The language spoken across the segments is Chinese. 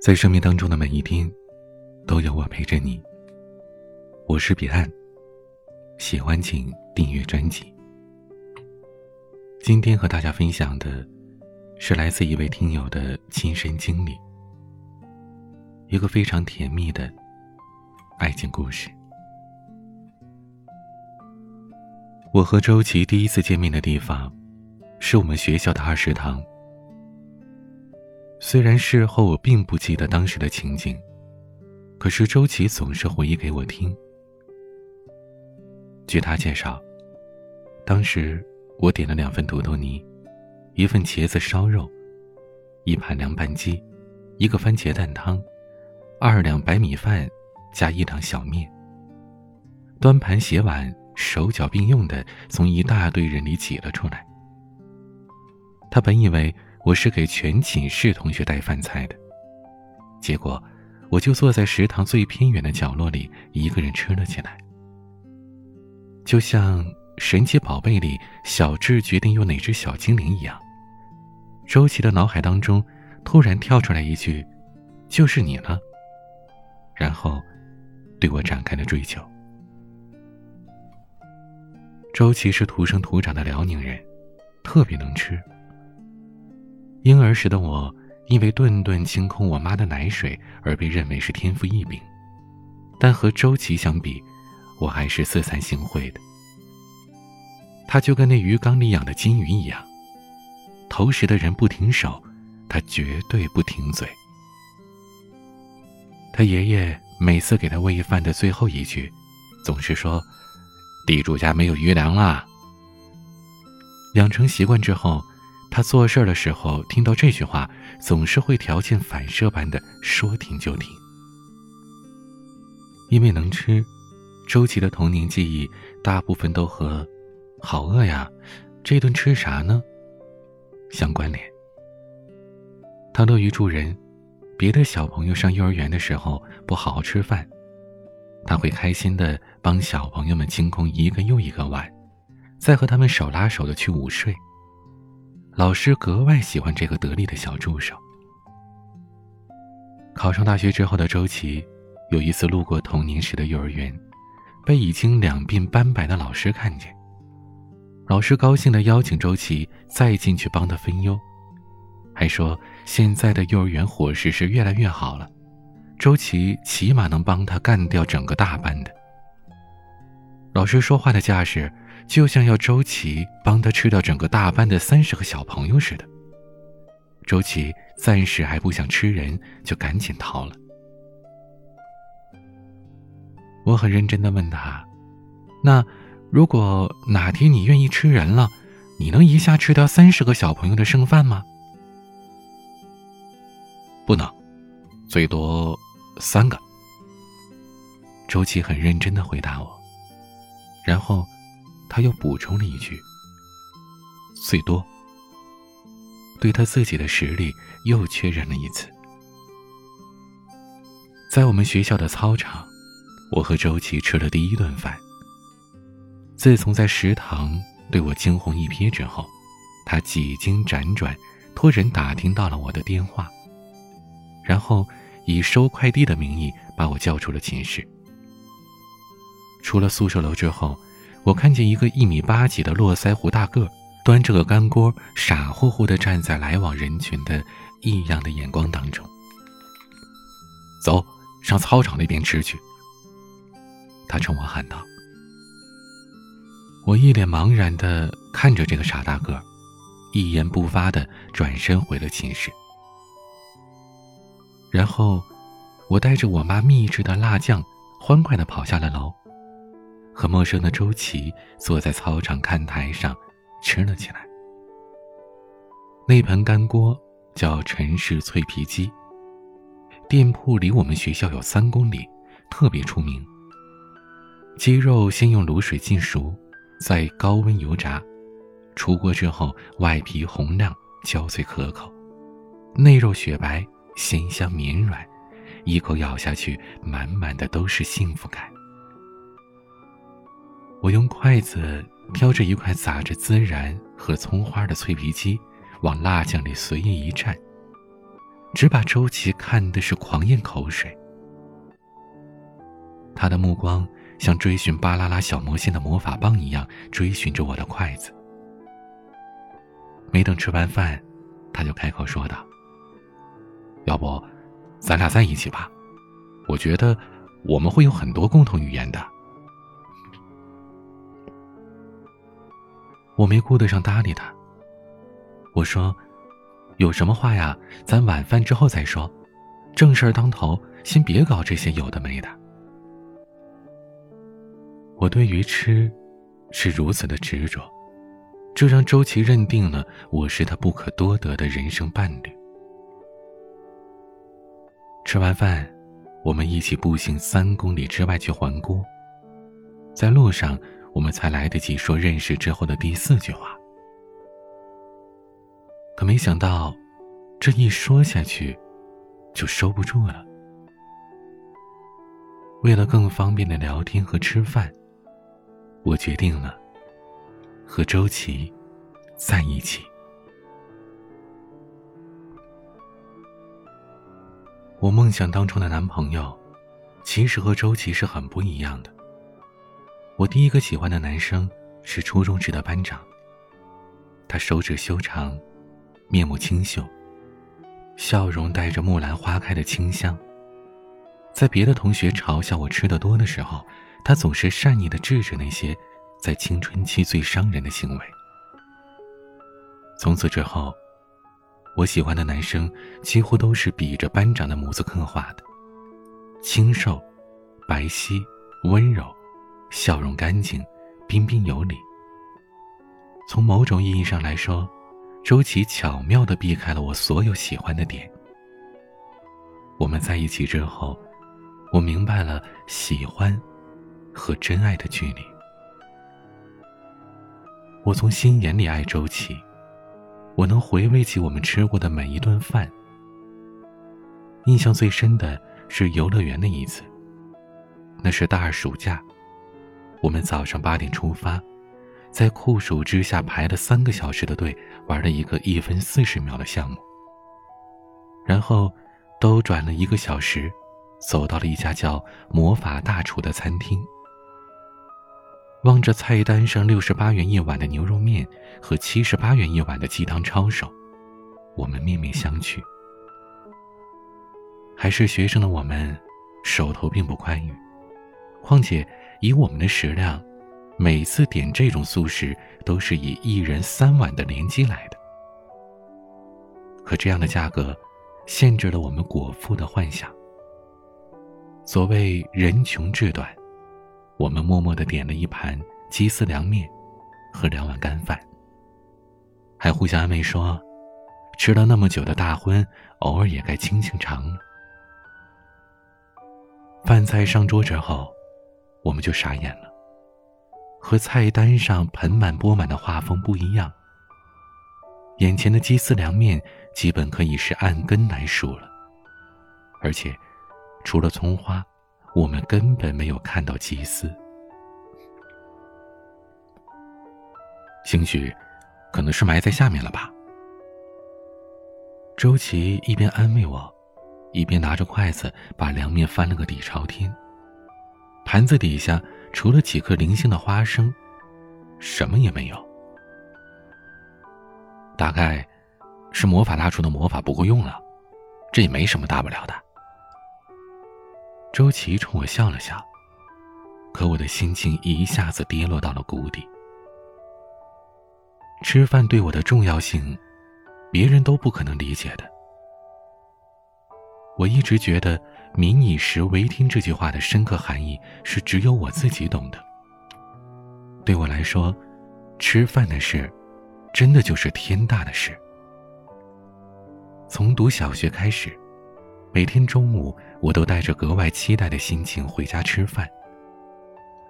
在生命当中的每一天，都有我陪着你。我是彼岸，喜欢请订阅专辑。今天和大家分享的，是来自一位听友的亲身经历，一个非常甜蜜的爱情故事。我和周琦第一次见面的地方，是我们学校的二食堂。虽然事后我并不记得当时的情景，可是周琦总是回忆给我听。据他介绍，当时我点了两份土豆泥，一份茄子烧肉，一盘凉拌鸡，一个番茄蛋汤，二两白米饭，加一两小面。端盘洗碗，手脚并用的从一大堆人里挤了出来。他本以为。我是给全寝室同学带饭菜的，结果我就坐在食堂最偏远的角落里，一个人吃了起来。就像神奇宝贝里小智决定用哪只小精灵一样，周琦的脑海当中突然跳出来一句：“就是你了。”然后对我展开了追求。周琦是土生土长的辽宁人，特别能吃。婴儿时的我，因为顿顿清空我妈的奶水而被认为是天赋异禀，但和周琦相比，我还是色彩行会的。他就跟那鱼缸里养的金鱼一样，投食的人不停手，他绝对不停嘴。他爷爷每次给他喂饭的最后一句，总是说：“地主家没有余粮啦。”养成习惯之后。他做事的时候，听到这句话，总是会条件反射般的说停就停。因为能吃，周琦的童年记忆大部分都和“好饿呀，这顿吃啥呢”相关联。他乐于助人，别的小朋友上幼儿园的时候不好好吃饭，他会开心的帮小朋友们清空一个又一个碗，再和他们手拉手的去午睡。老师格外喜欢这个得力的小助手。考上大学之后的周琦，有一次路过童年时的幼儿园，被已经两鬓斑白的老师看见。老师高兴地邀请周琦再进去帮他分忧，还说现在的幼儿园伙食是越来越好了，周琦起码能帮他干掉整个大班的。老师说话的架势。就像要周琦帮他吃掉整个大班的三十个小朋友似的。周琦暂时还不想吃人，就赶紧逃了。我很认真的问他：“那如果哪天你愿意吃人了，你能一下吃掉三十个小朋友的剩饭吗？”“不能，最多三个。”周琦很认真的回答我，然后。他又补充了一句：“最多。”对他自己的实力又确认了一次。在我们学校的操场，我和周琦吃了第一顿饭。自从在食堂对我惊鸿一瞥之后，他几经辗转，托人打听到了我的电话，然后以收快递的名义把我叫出了寝室。出了宿舍楼之后。我看见一个一米八几的络腮胡大个，端着个干锅，傻乎乎地站在来往人群的异样的眼光当中。走上操场那边吃去。他冲我喊道。我一脸茫然地看着这个傻大个，一言不发地转身回了寝室。然后，我带着我妈秘制的辣酱，欢快地跑下了楼。和陌生的周琦坐在操场看台上，吃了起来。那盆干锅叫陈氏脆皮鸡。店铺离我们学校有三公里，特别出名。鸡肉先用卤水浸熟，再高温油炸，出锅之后外皮红亮，焦脆可口，内肉雪白，鲜香绵软，一口咬下去，满满的都是幸福感。我用筷子挑着一块撒着孜然和葱花的脆皮鸡，往辣酱里随意一蘸，只把周琦看的是狂咽口水。他的目光像追寻巴啦啦小魔仙的魔法棒一样追寻着我的筷子。没等吃完饭，他就开口说道：“要不，咱俩在一起吧？我觉得我们会有很多共同语言的。”我没顾得上搭理他。我说：“有什么话呀？咱晚饭之后再说，正事儿当头，先别搞这些有的没的。”我对于吃，是如此的执着，这让周琦认定了我是他不可多得的人生伴侣。吃完饭，我们一起步行三公里之外去还锅，在路上，我们才来得及说认识之后的第四句话。可没想到，这一说下去，就收不住了。为了更方便的聊天和吃饭，我决定了和周琦在一起。我梦想当中的男朋友，其实和周琦是很不一样的。我第一个喜欢的男生是初中时的班长，他手指修长。面目清秀，笑容带着木兰花开的清香。在别的同学嘲笑我吃的多的时候，他总是善意的制止那些在青春期最伤人的行为。从此之后，我喜欢的男生几乎都是比着班长的模子刻画的，清瘦、白皙、温柔，笑容干净，彬彬有礼。从某种意义上来说。周琦巧妙的避开了我所有喜欢的点。我们在一起之后，我明白了喜欢和真爱的距离。我从心眼里爱周琦，我能回味起我们吃过的每一顿饭。印象最深的是游乐园的一次，那是大二暑假，我们早上八点出发。在酷暑之下排了三个小时的队，玩了一个一分四十秒的项目。然后，兜转了一个小时，走到了一家叫“魔法大厨”的餐厅。望着菜单上六十八元一碗的牛肉面和七十八元一碗的鸡汤抄手，我们面面相觑。还是学生的我们，手头并不宽裕，况且以我们的食量。每次点这种素食，都是以一人三碗的连击来的。可这样的价格，限制了我们果腹的幻想。所谓人穷志短，我们默默的点了一盘鸡丝凉面，和两碗干饭，还互相安慰说：“吃了那么久的大荤，偶尔也该清清肠了。”饭菜上桌之后，我们就傻眼了。和菜单上盆满钵满的画风不一样。眼前的鸡丝凉面基本可以是按根来数了，而且除了葱花，我们根本没有看到鸡丝。兴许，可能是埋在下面了吧。周琦一边安慰我，一边拿着筷子把凉面翻了个底朝天，盘子底下。除了几颗零星的花生，什么也没有。大概，是魔法大厨的魔法不够用了，这也没什么大不了的。周琦冲我笑了笑，可我的心情一下子跌落到了谷底。吃饭对我的重要性，别人都不可能理解的。我一直觉得。民以食为天这句话的深刻含义是只有我自己懂的。对我来说，吃饭的事，真的就是天大的事。从读小学开始，每天中午我都带着格外期待的心情回家吃饭。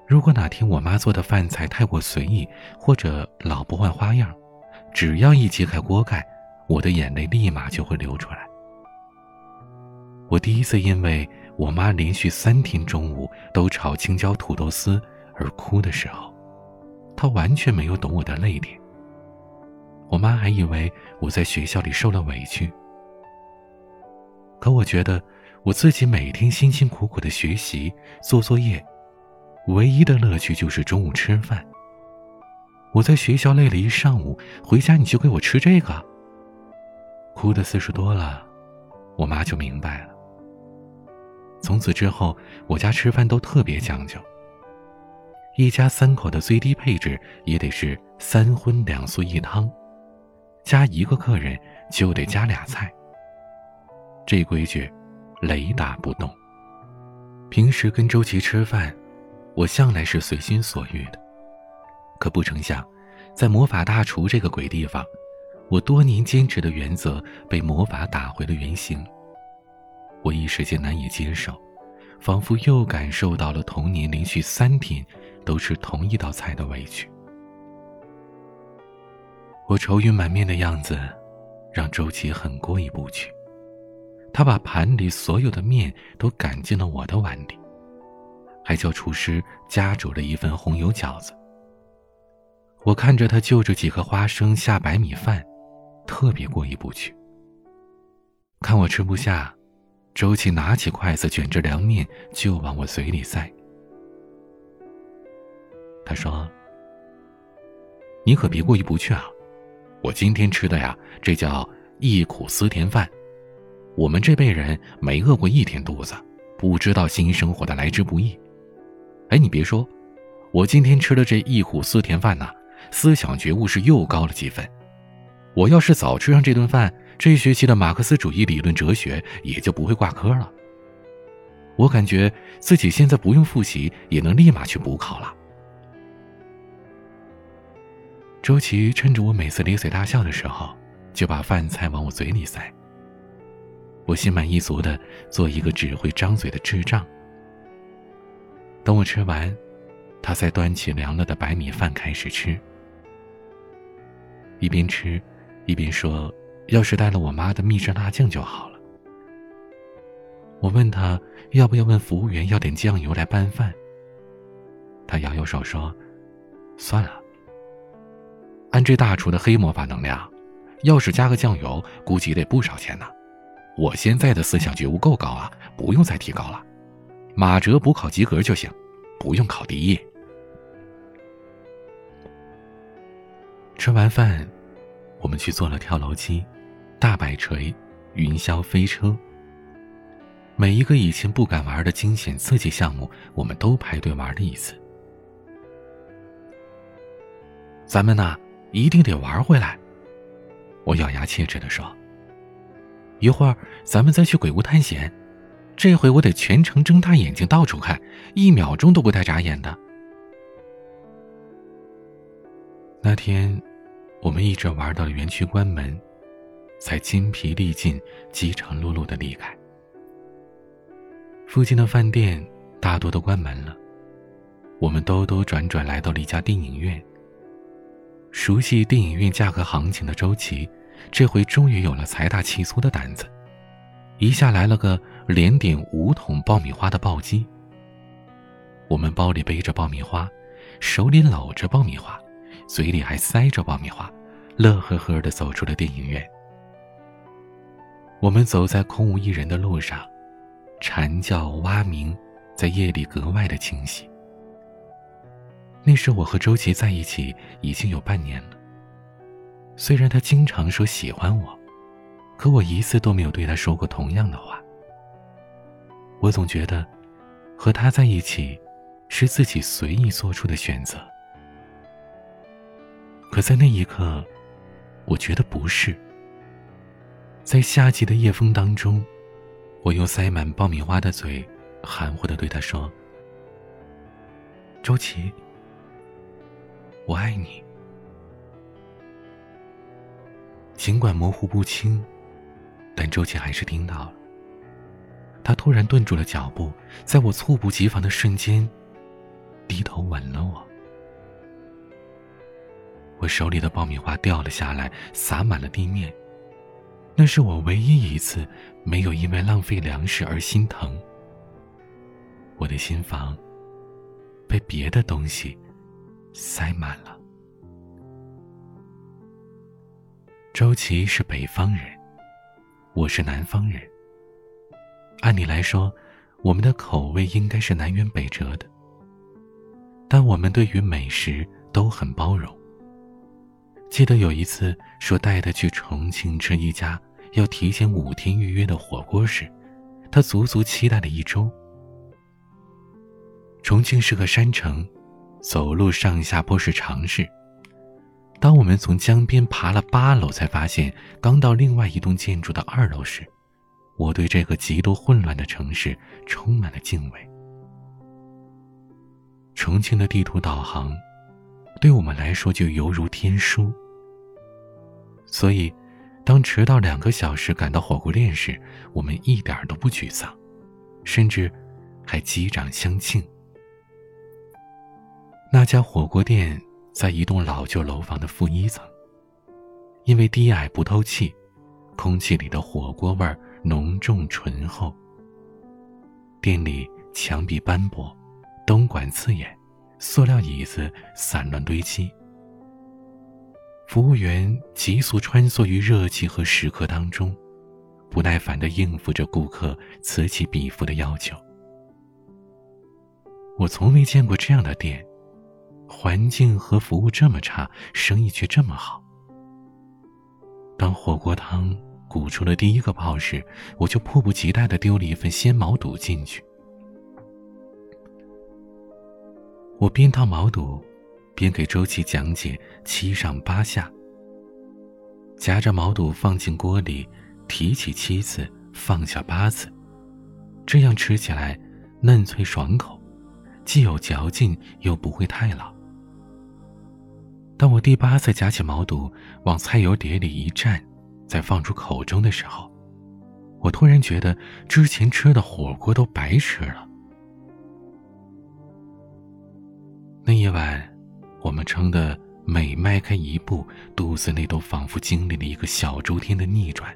如果哪天我妈做的饭菜太过随意，或者老不换花样，只要一揭开锅盖，我的眼泪立马就会流出来。我第一次因为我妈连续三天中午都炒青椒土豆丝而哭的时候，她完全没有懂我的泪点。我妈还以为我在学校里受了委屈。可我觉得，我自己每天辛辛苦苦的学习、做作业，唯一的乐趣就是中午吃饭。我在学校累了一上午，回家你就给我吃这个。哭的次数多了，我妈就明白了。从此之后，我家吃饭都特别讲究。一家三口的最低配置也得是三荤两素一汤，加一个客人就得加俩菜。这规矩，雷打不动。平时跟周琦吃饭，我向来是随心所欲的。可不成想，在魔法大厨这个鬼地方，我多年坚持的原则被魔法打回了原形。我一时间难以接受，仿佛又感受到了童年连续三天都吃同一道菜的委屈。我愁云满面的样子，让周琦很过意不去。他把盘里所有的面都赶进了我的碗里，还叫厨师加煮了一份红油饺子。我看着他就着几颗花生下白米饭，特别过意不去。看我吃不下，周琦拿起筷子卷着凉面就往我嘴里塞。他说：“你可别过意不去啊，我今天吃的呀，这叫忆苦思甜饭。我们这辈人没饿过一天肚子，不知道新生活的来之不易。哎，你别说，我今天吃的这忆苦思甜饭呢。”思想觉悟是又高了几分。我要是早吃上这顿饭，这一学期的马克思主义理论哲学也就不会挂科了。我感觉自己现在不用复习，也能立马去补考了。周琦趁着我每次咧嘴大笑的时候，就把饭菜往我嘴里塞。我心满意足的做一个只会张嘴的智障。等我吃完，他才端起凉了的白米饭开始吃。一边吃，一边说：“要是带了我妈的秘制辣酱就好了。”我问他要不要问服务员要点酱油来拌饭。他摇摇手说：“算了。按这大厨的黑魔法能量，要是加个酱油，估计得不少钱呢。我现在的思想觉悟够高啊，不用再提高了。马哲补考及格就行，不用考第一。”吃完饭，我们去坐了跳楼机、大摆锤、云霄飞车。每一个以前不敢玩的惊险刺激项目，我们都排队玩了一次。咱们呢，一定得玩回来。我咬牙切齿的说：“一会儿咱们再去鬼屋探险，这回我得全程睁大眼睛到处看，一秒钟都不带眨眼的。”那天。我们一直玩到园区关门，才筋疲力尽、饥肠辘辘的离开。附近的饭店大多都关门了，我们兜兜转转来到了一家电影院。熟悉电影院价格行情的周琦，这回终于有了财大气粗的胆子，一下来了个连点五桶爆米花的暴击。我们包里背着爆米花，手里搂着爆米花。嘴里还塞着爆米花，乐呵呵的走出了电影院。我们走在空无一人的路上，蝉叫蛙鸣，在夜里格外的清晰。那时我和周琦在一起已经有半年了。虽然他经常说喜欢我，可我一次都没有对他说过同样的话。我总觉得，和他在一起，是自己随意做出的选择。可在那一刻，我觉得不是。在夏季的夜风当中，我用塞满爆米花的嘴，含糊的对他说：“周琦，我爱你。”尽管模糊不清，但周琦还是听到了。他突然顿住了脚步，在我猝不及防的瞬间，低头吻了我。我手里的爆米花掉了下来，洒满了地面。那是我唯一一次没有因为浪费粮食而心疼。我的心房被别的东西塞满了。周琦是北方人，我是南方人，按理来说，我们的口味应该是南辕北辙的，但我们对于美食都很包容。记得有一次说带他去重庆吃一家要提前五天预约的火锅时，他足足期待了一周。重庆是个山城，走路上下坡是常事。当我们从江边爬了八楼，才发现刚到另外一栋建筑的二楼时，我对这个极度混乱的城市充满了敬畏。重庆的地图导航，对我们来说就犹如天书。所以，当迟到两个小时赶到火锅店时，我们一点都不沮丧，甚至还击掌相庆。那家火锅店在一栋老旧楼房的负一层，因为低矮不透气，空气里的火锅味浓重醇厚。店里墙壁斑驳，灯管刺眼，塑料椅子散乱堆积。服务员急速穿梭于热气和食客当中，不耐烦地应付着顾客此起彼伏的要求。我从未见过这样的店。环境和服务这么差，生意却这么好。当火锅汤鼓出了第一个泡时，我就迫不及待的丢了一份鲜毛肚进去。我边烫毛肚，边给周琦讲解七上八下。夹着毛肚放进锅里，提起七次，放下八次，这样吃起来嫩脆爽口，既有嚼劲，又不会太老。当我第八次夹起毛肚往菜油碟里一蘸，再放入口中的时候，我突然觉得之前吃的火锅都白吃了。那晚，我们撑得每迈开一步，肚子里都仿佛经历了一个小周天的逆转。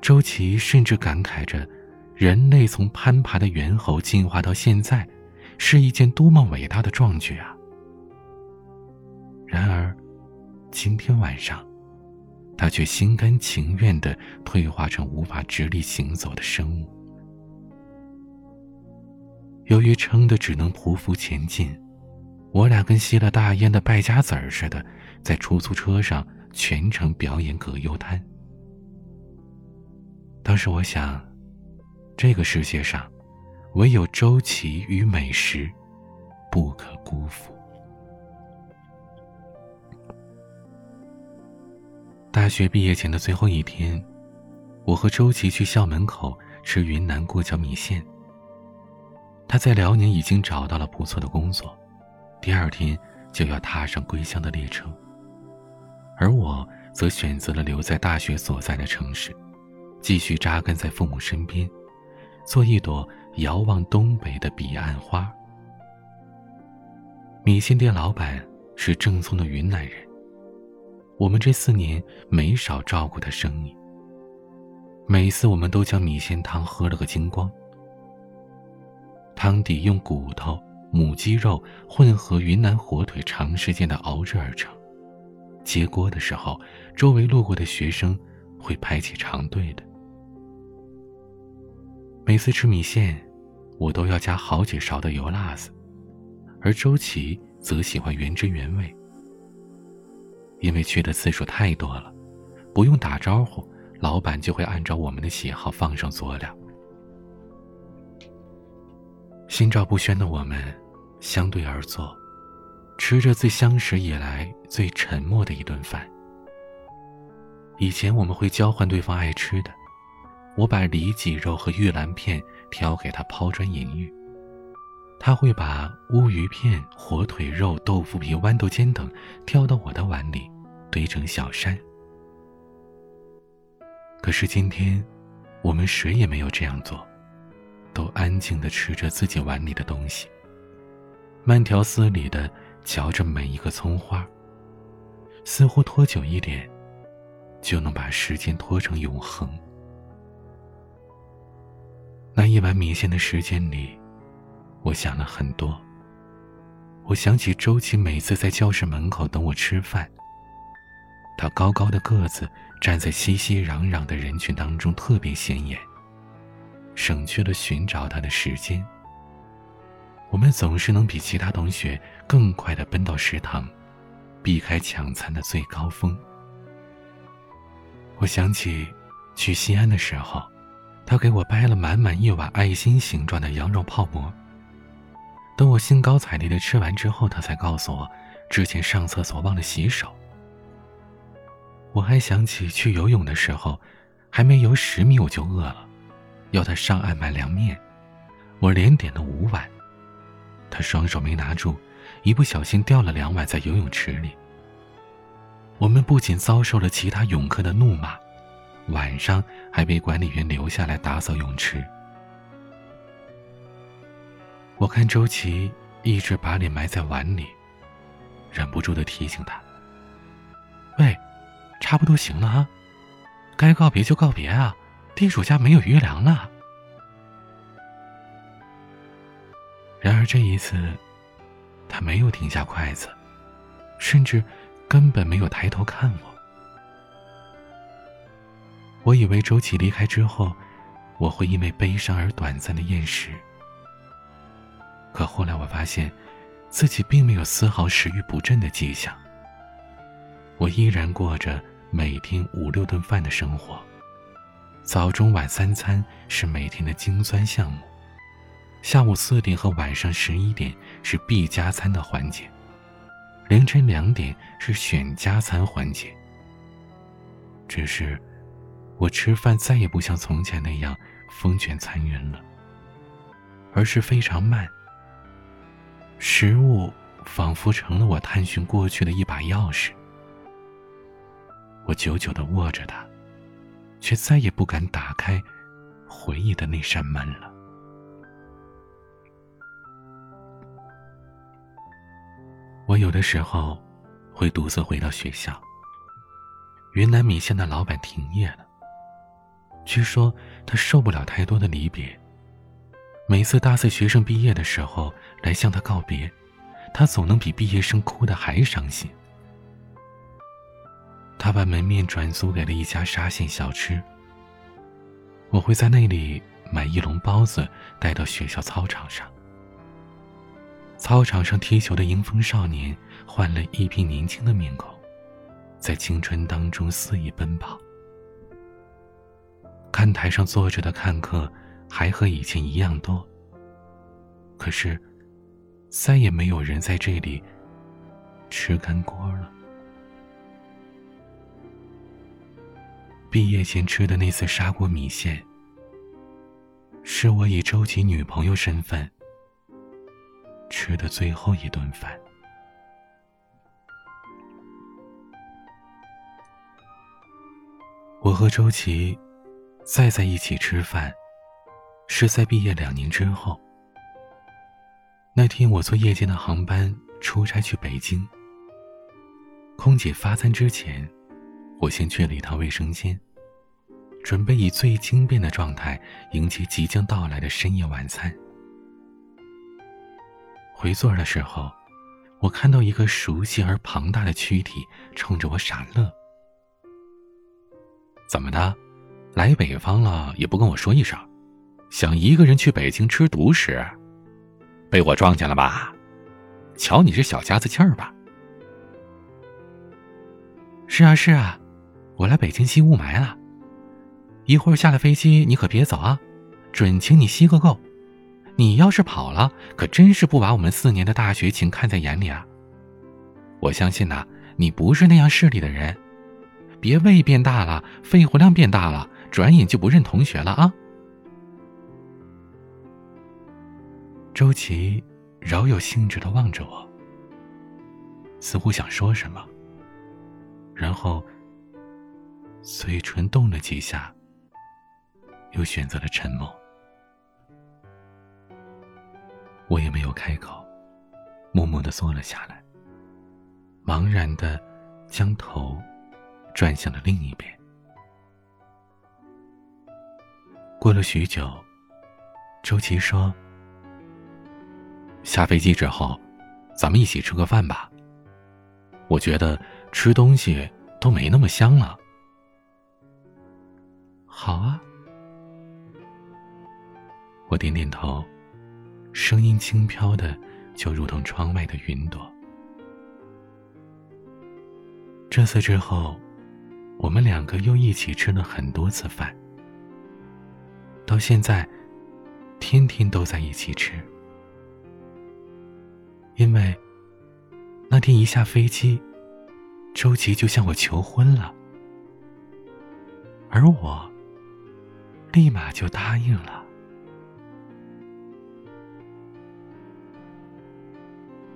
周琦甚至感慨着，人类从攀爬的猿猴进化到现在，是一件多么伟大的壮举啊！然而，今天晚上，他却心甘情愿的退化成无法直立行走的生物。由于撑得只能匍匐前进，我俩跟吸了大烟的败家子儿似的，在出租车上全程表演葛优瘫。当时我想，这个世界上，唯有周琦与美食，不可辜负。大学毕业前的最后一天，我和周琦去校门口吃云南过桥米线。他在辽宁已经找到了不错的工作，第二天就要踏上归乡的列车。而我则选择了留在大学所在的城市，继续扎根在父母身边，做一朵遥望东北的彼岸花。米线店老板是正宗的云南人。我们这四年没少照顾他生意。每次我们都将米线汤喝了个精光。汤底用骨头、母鸡肉混合云南火腿长时间的熬制而成。接锅的时候，周围路过的学生会排起长队的。每次吃米线，我都要加好几勺的油辣子，而周琦则喜欢原汁原味。因为去的次数太多了，不用打招呼，老板就会按照我们的喜好放上佐料。心照不宣的我们，相对而坐，吃着自相识以来最沉默的一顿饭。以前我们会交换对方爱吃的，我把里脊肉和玉兰片挑给他抛砖引玉。他会把乌鱼片、火腿肉、豆腐皮、豌豆尖等挑到我的碗里，堆成小山。可是今天，我们谁也没有这样做，都安静的吃着自己碗里的东西，慢条斯理的嚼着每一个葱花。似乎拖久一点，就能把时间拖成永恒。那一碗米线的时间里。我想了很多。我想起周琦每次在教室门口等我吃饭。他高高的个子站在熙熙攘攘的人群当中特别显眼，省去了寻找他的时间。我们总是能比其他同学更快的奔到食堂，避开抢餐的最高峰。我想起去西安的时候，他给我掰了满满一碗爱心形状的羊肉泡馍。等我兴高采烈的吃完之后，他才告诉我，之前上厕所忘了洗手。我还想起去游泳的时候，还没游十米我就饿了，要他上岸买凉面，我连点了五碗，他双手没拿住，一不小心掉了两碗在游泳池里。我们不仅遭受了其他泳客的怒骂，晚上还被管理员留下来打扫泳池。我看周琦一直把脸埋在碗里，忍不住的提醒他：“喂。”差不多行了啊，该告别就告别啊，地主家没有余粮了。然而这一次，他没有停下筷子，甚至根本没有抬头看我。我以为周琦离开之后，我会因为悲伤而短暂的厌食。可后来我发现，自己并没有丝毫食欲不振的迹象。我依然过着。每天五六顿饭的生活，早中晚三餐是每天的精酸项目，下午四点和晚上十一点是必加餐的环节，凌晨两点是选加餐环节。只是，我吃饭再也不像从前那样风卷残云了，而是非常慢。食物仿佛成了我探寻过去的一把钥匙。我久久的握着它，却再也不敢打开回忆的那扇门了。我有的时候会独自回到学校。云南米线的老板停业了，据说他受不了太多的离别。每次大四学生毕业的时候来向他告别，他总能比毕业生哭的还伤心。他把门面转租给了一家沙县小吃。我会在那里买一笼包子带到学校操场上。操场上踢球的迎风少年换了一批年轻的面孔，在青春当中肆意奔跑。看台上坐着的看客还和以前一样多，可是再也没有人在这里吃干锅了。毕业前吃的那次砂锅米线，是我以周琦女朋友身份吃的最后一顿饭。我和周琦再在一起吃饭，是在毕业两年之后。那天我坐夜间的航班出差去北京，空姐发餐之前。我先去了一趟卫生间，准备以最轻便的状态迎接即将到来的深夜晚餐。回座的时候，我看到一个熟悉而庞大的躯体冲着我傻乐。怎么的，来北方了也不跟我说一声，想一个人去北京吃独食，被我撞见了吧？瞧你这小家子气儿吧！是啊，是啊。我来北京吸雾霾了，一会儿下了飞机你可别走啊，准请你吸个够。你要是跑了，可真是不把我们四年的大学情看在眼里啊！我相信呐，你不是那样势利的人，别胃变大了，肺活量变大了，转眼就不认同学了啊！周琦饶有兴致的望着我，似乎想说什么，然后。嘴唇动了几下，又选择了沉默。我也没有开口，默默的坐了下来，茫然的将头转向了另一边。过了许久，周琦说：“下飞机之后，咱们一起吃个饭吧。我觉得吃东西都没那么香了。”好啊，我点点头，声音轻飘的，就如同窗外的云朵。这次之后，我们两个又一起吃了很多次饭，到现在，天天都在一起吃。因为那天一下飞机，周琦就向我求婚了，而我立马就答应了。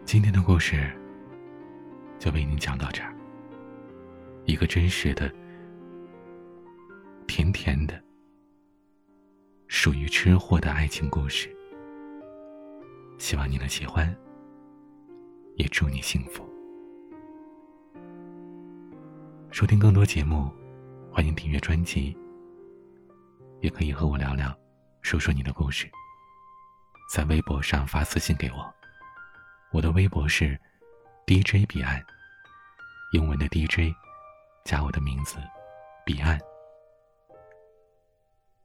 今天的故事就为您讲到这儿，一个真实的、甜甜的、属于吃货的爱情故事，希望你能喜欢。也祝你幸福。收听更多节目，欢迎订阅专辑。也可以和我聊聊，说说你的故事。在微博上发私信给我，我的微博是 DJ 彼岸，英文的 DJ，加我的名字彼岸。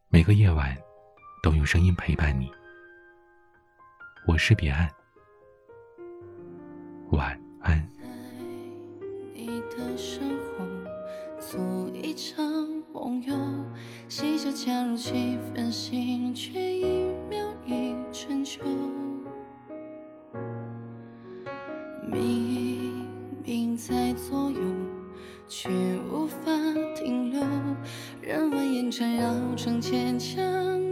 每个夜晚，都用声音陪伴你。我是彼岸。晚安。你的身后做一场梦游，嬉笑恰如其分，心却一秒一春秋。明明在左右，却无法停留。人蜿蜒缠绕成牵强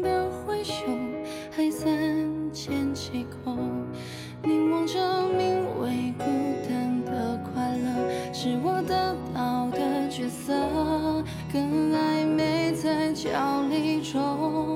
的挥袖，还三缄其口。凝望着名为孤单的快乐，是我角力中。